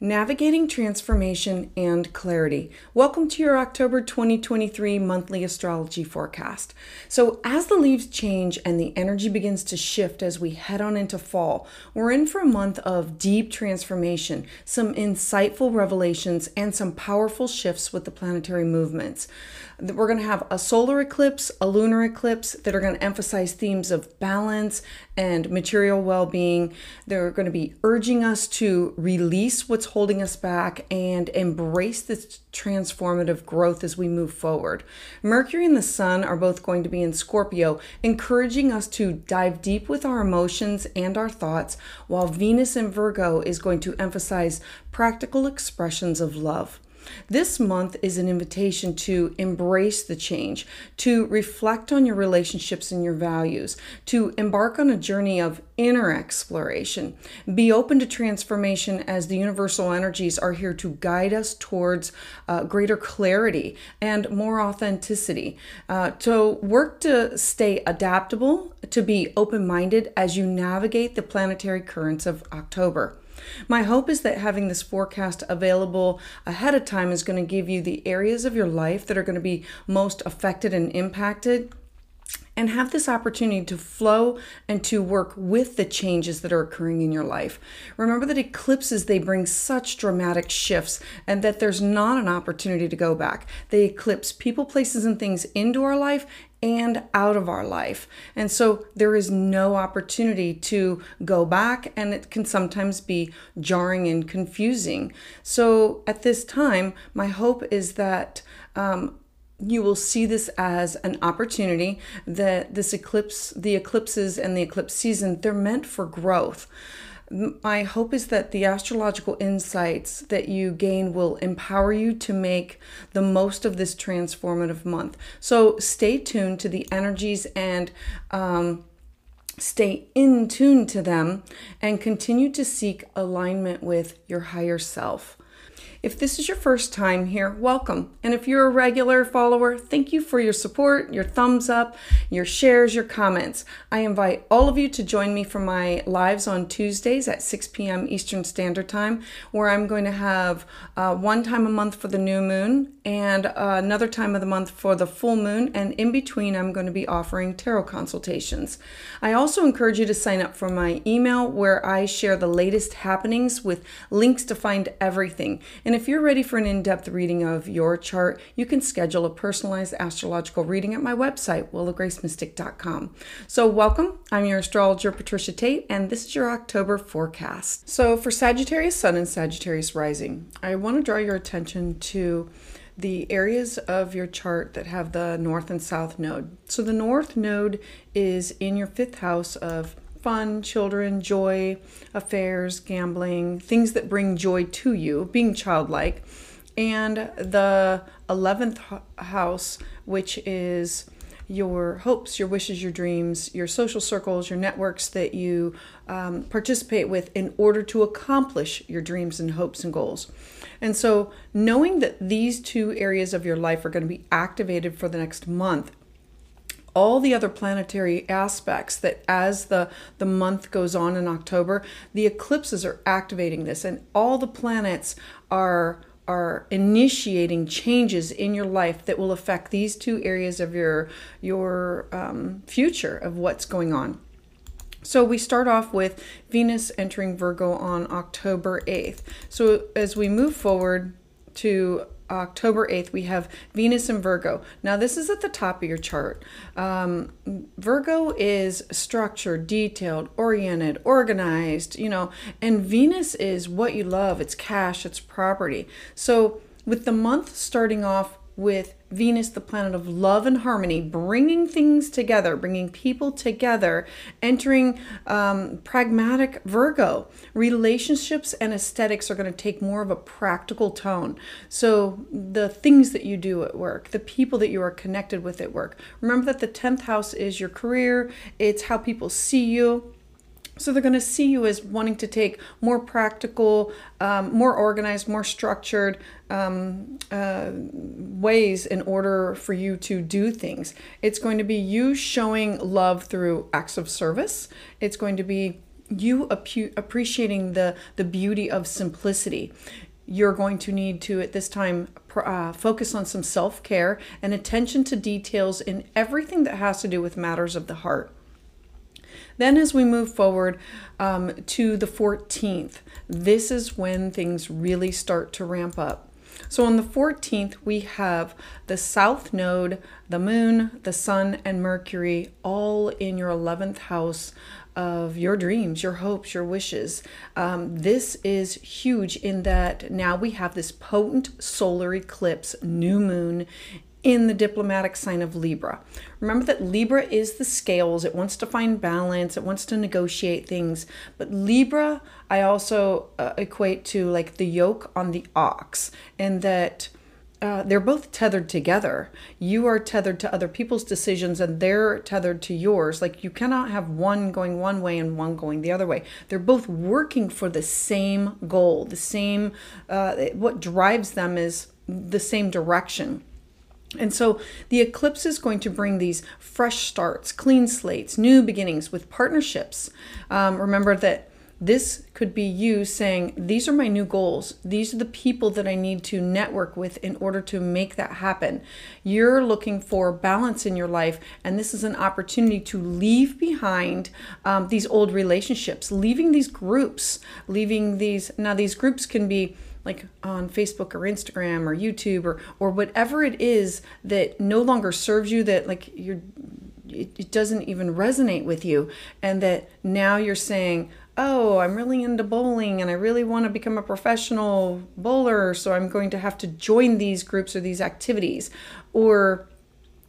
Navigating Transformation and Clarity. Welcome to your October 2023 monthly astrology forecast. So, as the leaves change and the energy begins to shift as we head on into fall, we're in for a month of deep transformation, some insightful revelations, and some powerful shifts with the planetary movements. We're going to have a solar eclipse, a lunar eclipse that are going to emphasize themes of balance and material well being. They're going to be urging us to release what's holding us back and embrace this transformative growth as we move forward. Mercury and the Sun are both going to be in Scorpio, encouraging us to dive deep with our emotions and our thoughts, while Venus in Virgo is going to emphasize practical expressions of love. This month is an invitation to embrace the change, to reflect on your relationships and your values, to embark on a journey of inner exploration. Be open to transformation as the universal energies are here to guide us towards uh, greater clarity and more authenticity. Uh, to work to stay adaptable, to be open minded as you navigate the planetary currents of October. My hope is that having this forecast available ahead of time is going to give you the areas of your life that are going to be most affected and impacted and have this opportunity to flow and to work with the changes that are occurring in your life. Remember that eclipses they bring such dramatic shifts and that there's not an opportunity to go back. They eclipse people, places and things into our life and out of our life. And so there is no opportunity to go back, and it can sometimes be jarring and confusing. So at this time, my hope is that. Um, you will see this as an opportunity that this eclipse, the eclipses and the eclipse season, they're meant for growth. My hope is that the astrological insights that you gain will empower you to make the most of this transformative month. So stay tuned to the energies and um, stay in tune to them and continue to seek alignment with your higher self. If this is your first time here, welcome. And if you're a regular follower, thank you for your support, your thumbs up, your shares, your comments. I invite all of you to join me for my lives on Tuesdays at 6 p.m. Eastern Standard Time, where I'm going to have uh, one time a month for the new moon and uh, another time of the month for the full moon. And in between, I'm going to be offering tarot consultations. I also encourage you to sign up for my email where I share the latest happenings with links to find everything. And and if you're ready for an in depth reading of your chart, you can schedule a personalized astrological reading at my website, willowgracemystik.com. So, welcome. I'm your astrologer, Patricia Tate, and this is your October forecast. So, for Sagittarius Sun and Sagittarius Rising, I want to draw your attention to the areas of your chart that have the north and south node. So, the north node is in your fifth house of fun, children, joy, affairs, gambling, things that bring joy to you, being childlike. And the 11th house, which is your hopes, your wishes, your dreams, your social circles, your networks that you um, participate with in order to accomplish your dreams and hopes and goals. And so, knowing that these two areas of your life are going to be activated for the next month all the other planetary aspects that as the the month goes on in October, the eclipses are activating this and all the planets are are initiating changes in your life that will affect these two areas of your your um, future of what's going on. So we start off with Venus entering Virgo on October 8th. So as we move forward to October 8th, we have Venus and Virgo. Now, this is at the top of your chart. Um, Virgo is structured, detailed, oriented, organized, you know, and Venus is what you love it's cash, it's property. So, with the month starting off with Venus, the planet of love and harmony, bringing things together, bringing people together, entering um, pragmatic Virgo. Relationships and aesthetics are going to take more of a practical tone. So, the things that you do at work, the people that you are connected with at work. Remember that the 10th house is your career, it's how people see you so they're going to see you as wanting to take more practical, um, more organized, more structured um, uh, ways in order for you to do things. It's going to be you showing love through acts of service. It's going to be you appreciating the the beauty of simplicity you're going to need to at this time uh, focus on some self-care and attention to details in everything that has to do with matters of the heart then as we move forward um, to the 14th this is when things really start to ramp up so on the 14th, we have the South Node, the Moon, the Sun, and Mercury all in your 11th house of your dreams, your hopes, your wishes. Um, this is huge in that now we have this potent solar eclipse, new moon in the diplomatic sign of Libra. Remember that Libra is the scales. It wants to find balance, it wants to negotiate things. But Libra, I also uh, equate to like the yoke on the ox, and that uh, they're both tethered together. You are tethered to other people's decisions and they're tethered to yours. Like you cannot have one going one way and one going the other way. They're both working for the same goal, the same, uh, what drives them is the same direction. And so the eclipse is going to bring these fresh starts, clean slates, new beginnings with partnerships. Um, remember that this could be you saying, These are my new goals. These are the people that I need to network with in order to make that happen. You're looking for balance in your life, and this is an opportunity to leave behind um, these old relationships, leaving these groups, leaving these. Now, these groups can be like on Facebook or Instagram or YouTube or or whatever it is that no longer serves you that like you're it, it doesn't even resonate with you and that now you're saying oh, I'm really into bowling and I really want to become a professional bowler, so I'm going to have to join these groups or these activities. Or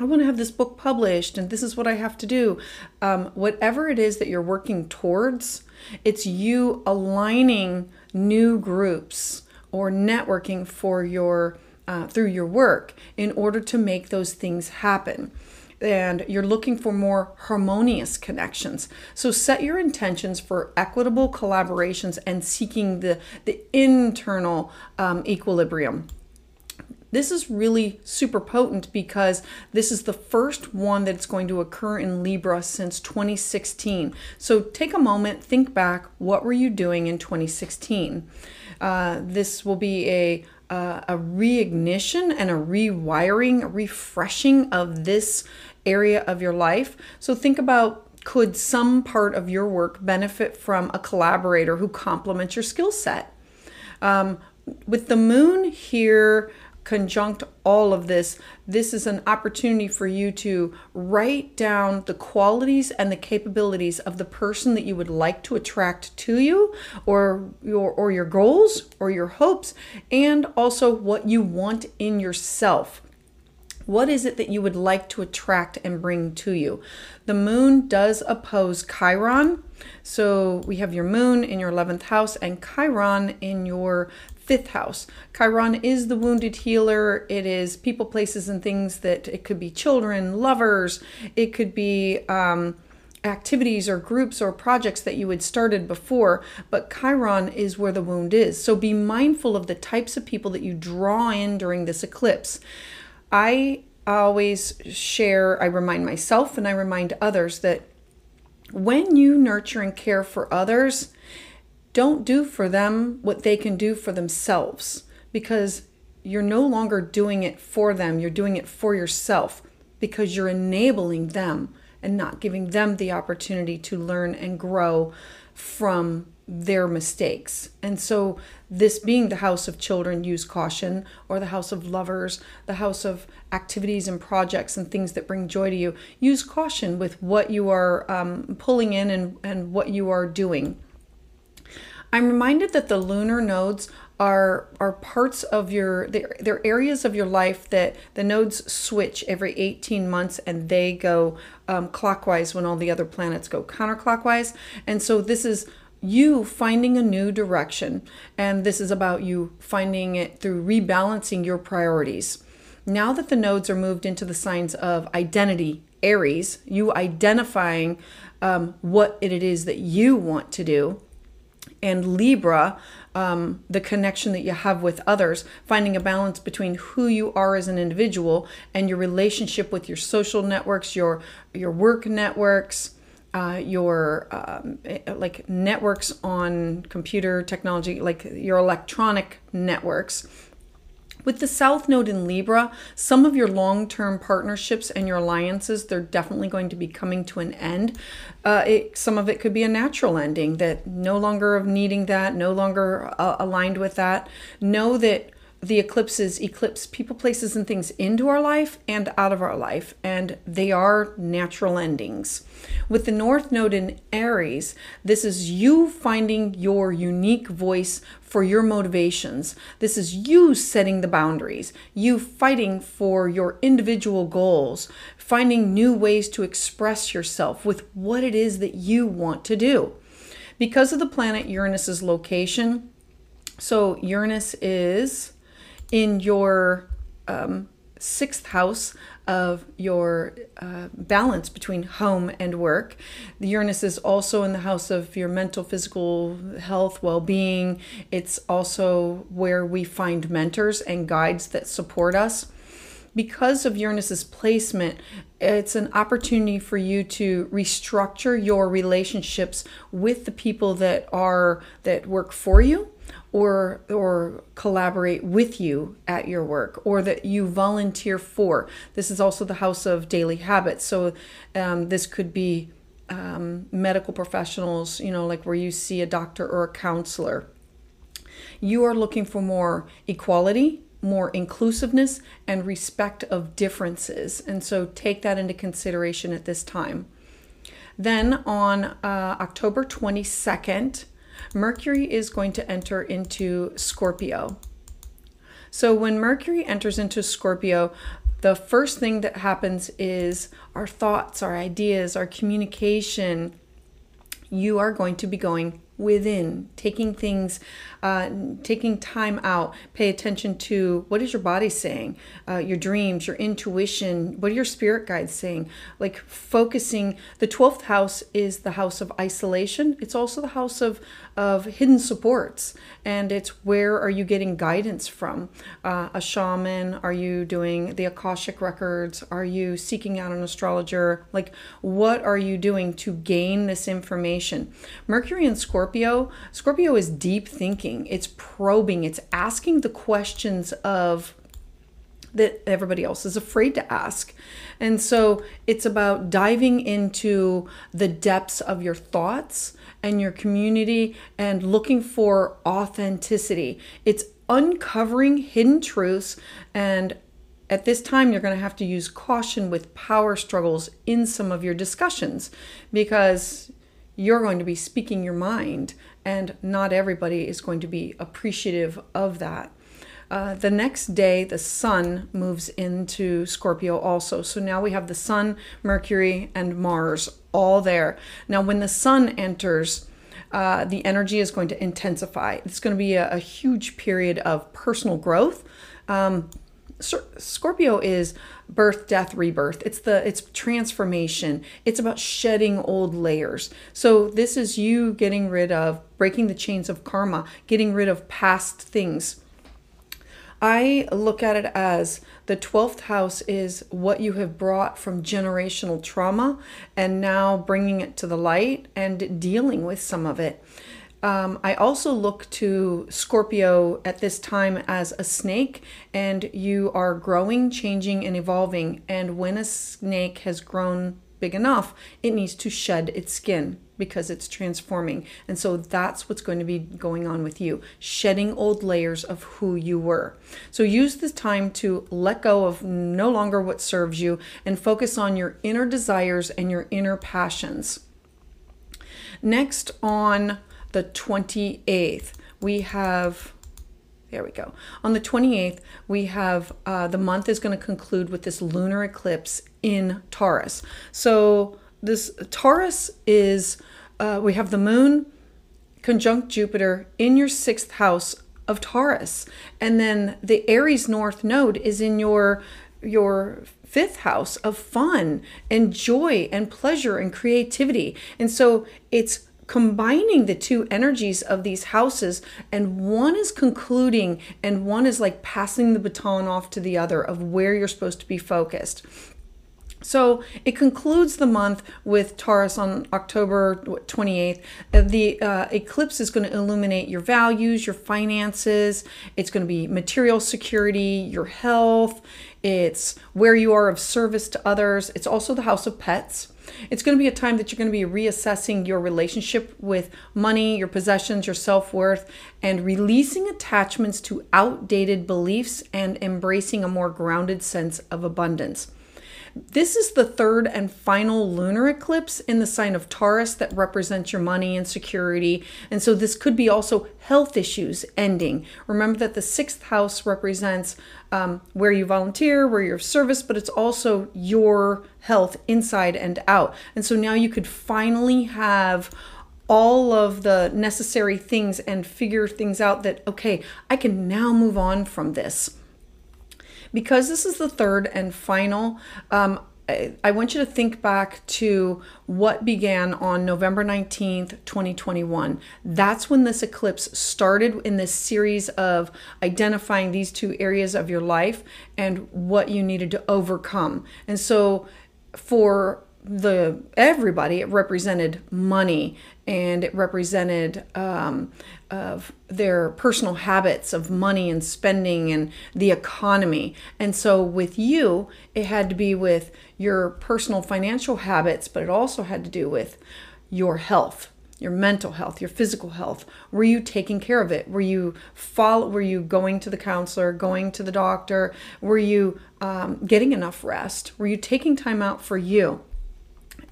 I want to have this book published and this is what I have to do. Um, whatever it is that you're working towards, it's you aligning new groups or networking for your uh, through your work in order to make those things happen and you're looking for more harmonious connections. So set your intentions for equitable collaborations and seeking the, the internal um, equilibrium. This is really super potent because this is the first one that's going to occur in Libra since 2016. So take a moment, think back, what were you doing in 2016? Uh, this will be a uh, a reignition and a rewiring, refreshing of this area of your life. So think about could some part of your work benefit from a collaborator who complements your skill set? Um, with the moon here conjunct all of this, this is an opportunity for you to write down the qualities and the capabilities of the person that you would like to attract to you or your or your goals or your hopes and also what you want in yourself. What is it that you would like to attract and bring to you? The moon does oppose Chiron. So we have your moon in your 11th house and Chiron in your fifth house. Chiron is the wounded healer. It is people, places, and things that it could be children, lovers, it could be um, activities or groups or projects that you had started before. But Chiron is where the wound is. So be mindful of the types of people that you draw in during this eclipse. I always share, I remind myself and I remind others that when you nurture and care for others, don't do for them what they can do for themselves because you're no longer doing it for them, you're doing it for yourself because you're enabling them and not giving them the opportunity to learn and grow from their mistakes. And so, this being the house of children, use caution, or the house of lovers, the house of activities and projects and things that bring joy to you, use caution with what you are um, pulling in and, and what you are doing. I'm reminded that the lunar nodes are are parts of your they're, they're areas of your life that the nodes switch every 18 months and they go um, clockwise when all the other planets go counterclockwise. And so this is you finding a new direction and this is about you finding it through rebalancing your priorities. Now that the nodes are moved into the signs of identity aries you identifying um, what it is that you want to do and Libra, um, the connection that you have with others, finding a balance between who you are as an individual and your relationship with your social networks, your your work networks, uh, your um, eh, like networks on computer technology, like your electronic networks. With the South Node in Libra, some of your long term partnerships and your alliances, they're definitely going to be coming to an end. Uh, it, some of it could be a natural ending that no longer of needing that, no longer uh, aligned with that. Know that the eclipses eclipse people, places, and things into our life and out of our life, and they are natural endings. With the North Node in Aries, this is you finding your unique voice for your motivations. This is you setting the boundaries, you fighting for your individual goals, finding new ways to express yourself with what it is that you want to do. Because of the planet Uranus's location, so Uranus is in your um, sixth house of your uh, balance between home and work. The Uranus is also in the house of your mental, physical health, well being. It's also where we find mentors and guides that support us. Because of Uranus's placement, it's an opportunity for you to restructure your relationships with the people that are that work for you or or collaborate with you at your work or that you volunteer for. This is also the house of daily habits. So um, this could be um, medical professionals you know like where you see a doctor or a counselor. You are looking for more equality more inclusiveness and respect of differences. And so take that into consideration at this time. Then on uh, october 22nd Mercury is going to enter into Scorpio. So when Mercury enters into Scorpio, the first thing that happens is our thoughts, our ideas, our communication. You are going to be going within, taking things, uh, taking time out. Pay attention to what is your body saying, uh, your dreams, your intuition. What are your spirit guides saying? Like focusing. The twelfth house is the house of isolation. It's also the house of of hidden supports, and it's where are you getting guidance from? Uh, a shaman? Are you doing the akashic records? Are you seeking out an astrologer? Like what are you doing to gain this information? Mercury and Scorpio Scorpio, Scorpio is deep thinking, it's probing, it's asking the questions of that everybody else is afraid to ask. And so it's about diving into the depths of your thoughts and your community and looking for authenticity. It's uncovering hidden truths and at this time, you're going to have to use caution with power struggles in some of your discussions because you're going to be speaking your mind, and not everybody is going to be appreciative of that. Uh, the next day, the sun moves into Scorpio also. So now we have the sun, Mercury, and Mars all there. Now, when the sun enters, uh, the energy is going to intensify. It's going to be a, a huge period of personal growth. Um, Scorpio is birth, death, rebirth. It's the it's transformation. It's about shedding old layers. So this is you getting rid of breaking the chains of karma, getting rid of past things. I look at it as the 12th house is what you have brought from generational trauma and now bringing it to the light and dealing with some of it. Um, I also look to Scorpio at this time as a snake, and you are growing, changing, and evolving. And when a snake has grown big enough, it needs to shed its skin because it's transforming. And so that's what's going to be going on with you, shedding old layers of who you were. So use this time to let go of no longer what serves you and focus on your inner desires and your inner passions. Next, on the 28th, we have there we go. On the 28th, we have uh, the month is going to conclude with this lunar eclipse in Taurus. So, this Taurus is, uh, we have the moon conjunct Jupiter in your sixth house of Taurus. And then the Aries North node is in your your fifth house of fun and joy and pleasure and creativity. And so it's combining the two energies of these houses and one is concluding and one is like passing the baton off to the other of where you're supposed to be focused So it concludes the month with Taurus on October 28th. Uh, the uh, eclipse is going to illuminate your values, your finances. It's going to be material security, your health. It's where you are of service to others. It's also the house of pets. It's going to be a time that you're going to be reassessing your relationship with money, your possessions, your self worth, and releasing attachments to outdated beliefs and embracing a more grounded sense of abundance. This is the third and final lunar eclipse in the sign of Taurus that represents your money and security. And so this could be also health issues ending. Remember that the sixth house represents um, where you volunteer, where you're of service, but it's also your health inside and out. And so now you could finally have all of the necessary things and figure things out that, okay, I can now move on from this because this is the third and final, um, I, want you to think back to what began on November 19th, 2021. That's when this eclipse started in this series of identifying these two areas of your life and what you needed to overcome. And so for the everybody it represented money and it represented um, of their personal habits of money and spending and the economy. And so with you it had to be with your personal financial habits but it also had to do with your health your mental health your physical health. Were you taking care of it? Were you follow were you going to the counselor going to the doctor? Were you um, getting enough rest? Were you taking time out for you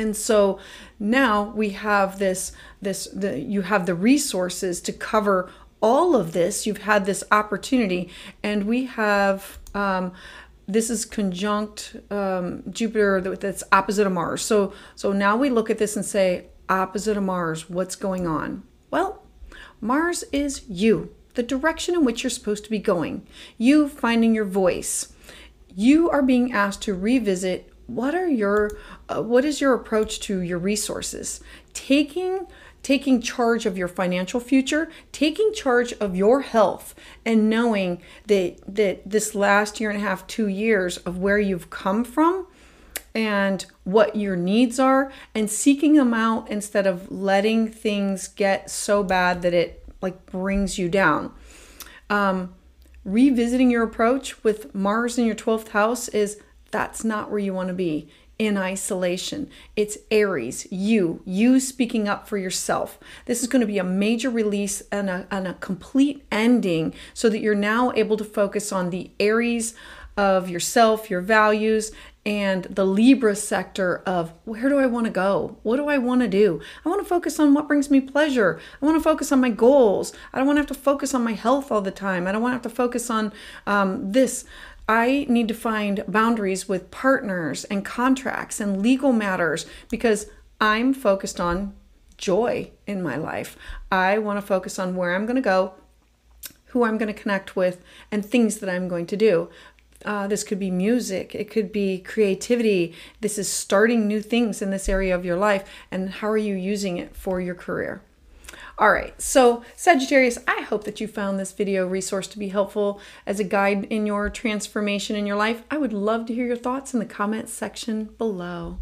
and so now we have this this the you have the resources to cover all of this. You've had this opportunity, and we have. Um, this is conjunct um, Jupiter that's opposite of Mars. So so now we look at this and say opposite of Mars, what's going on? Well, Mars is you, the direction in which you're supposed to be going. You finding your voice. You are being asked to revisit what are your uh, what is your approach to your resources? Taking taking charge of your financial future taking charge of your health and knowing that that this last year and a half 2 years of where you've come from and what your needs are and seeking them out instead of letting things get so bad that it like brings you down. Um, revisiting your approach with mars in your 12th house is that's not where you want to be in isolation. It's Aries, you, you speaking up for yourself. This is going to be a major release and a, and a complete ending so that you're now able to focus on the Aries of yourself, your values, and the Libra sector of where do I want to go? What do I want to do? I want to focus on what brings me pleasure. I want to focus on my goals. I don't want to have to focus on my health all the time. I don't want to have to focus on um, this. I need to find boundaries with partners and contracts and legal matters because I'm focused on joy in my life. I want to focus on where I'm going to go, who I'm going to connect with, and things that I'm going to do. Uh, this could be music, it could be creativity. This is starting new things in this area of your life, and how are you using it for your career? All right, so Sagittarius, I hope that you found this video resource to be helpful as a guide in your transformation in your life. I would love to hear your thoughts in the comments section below.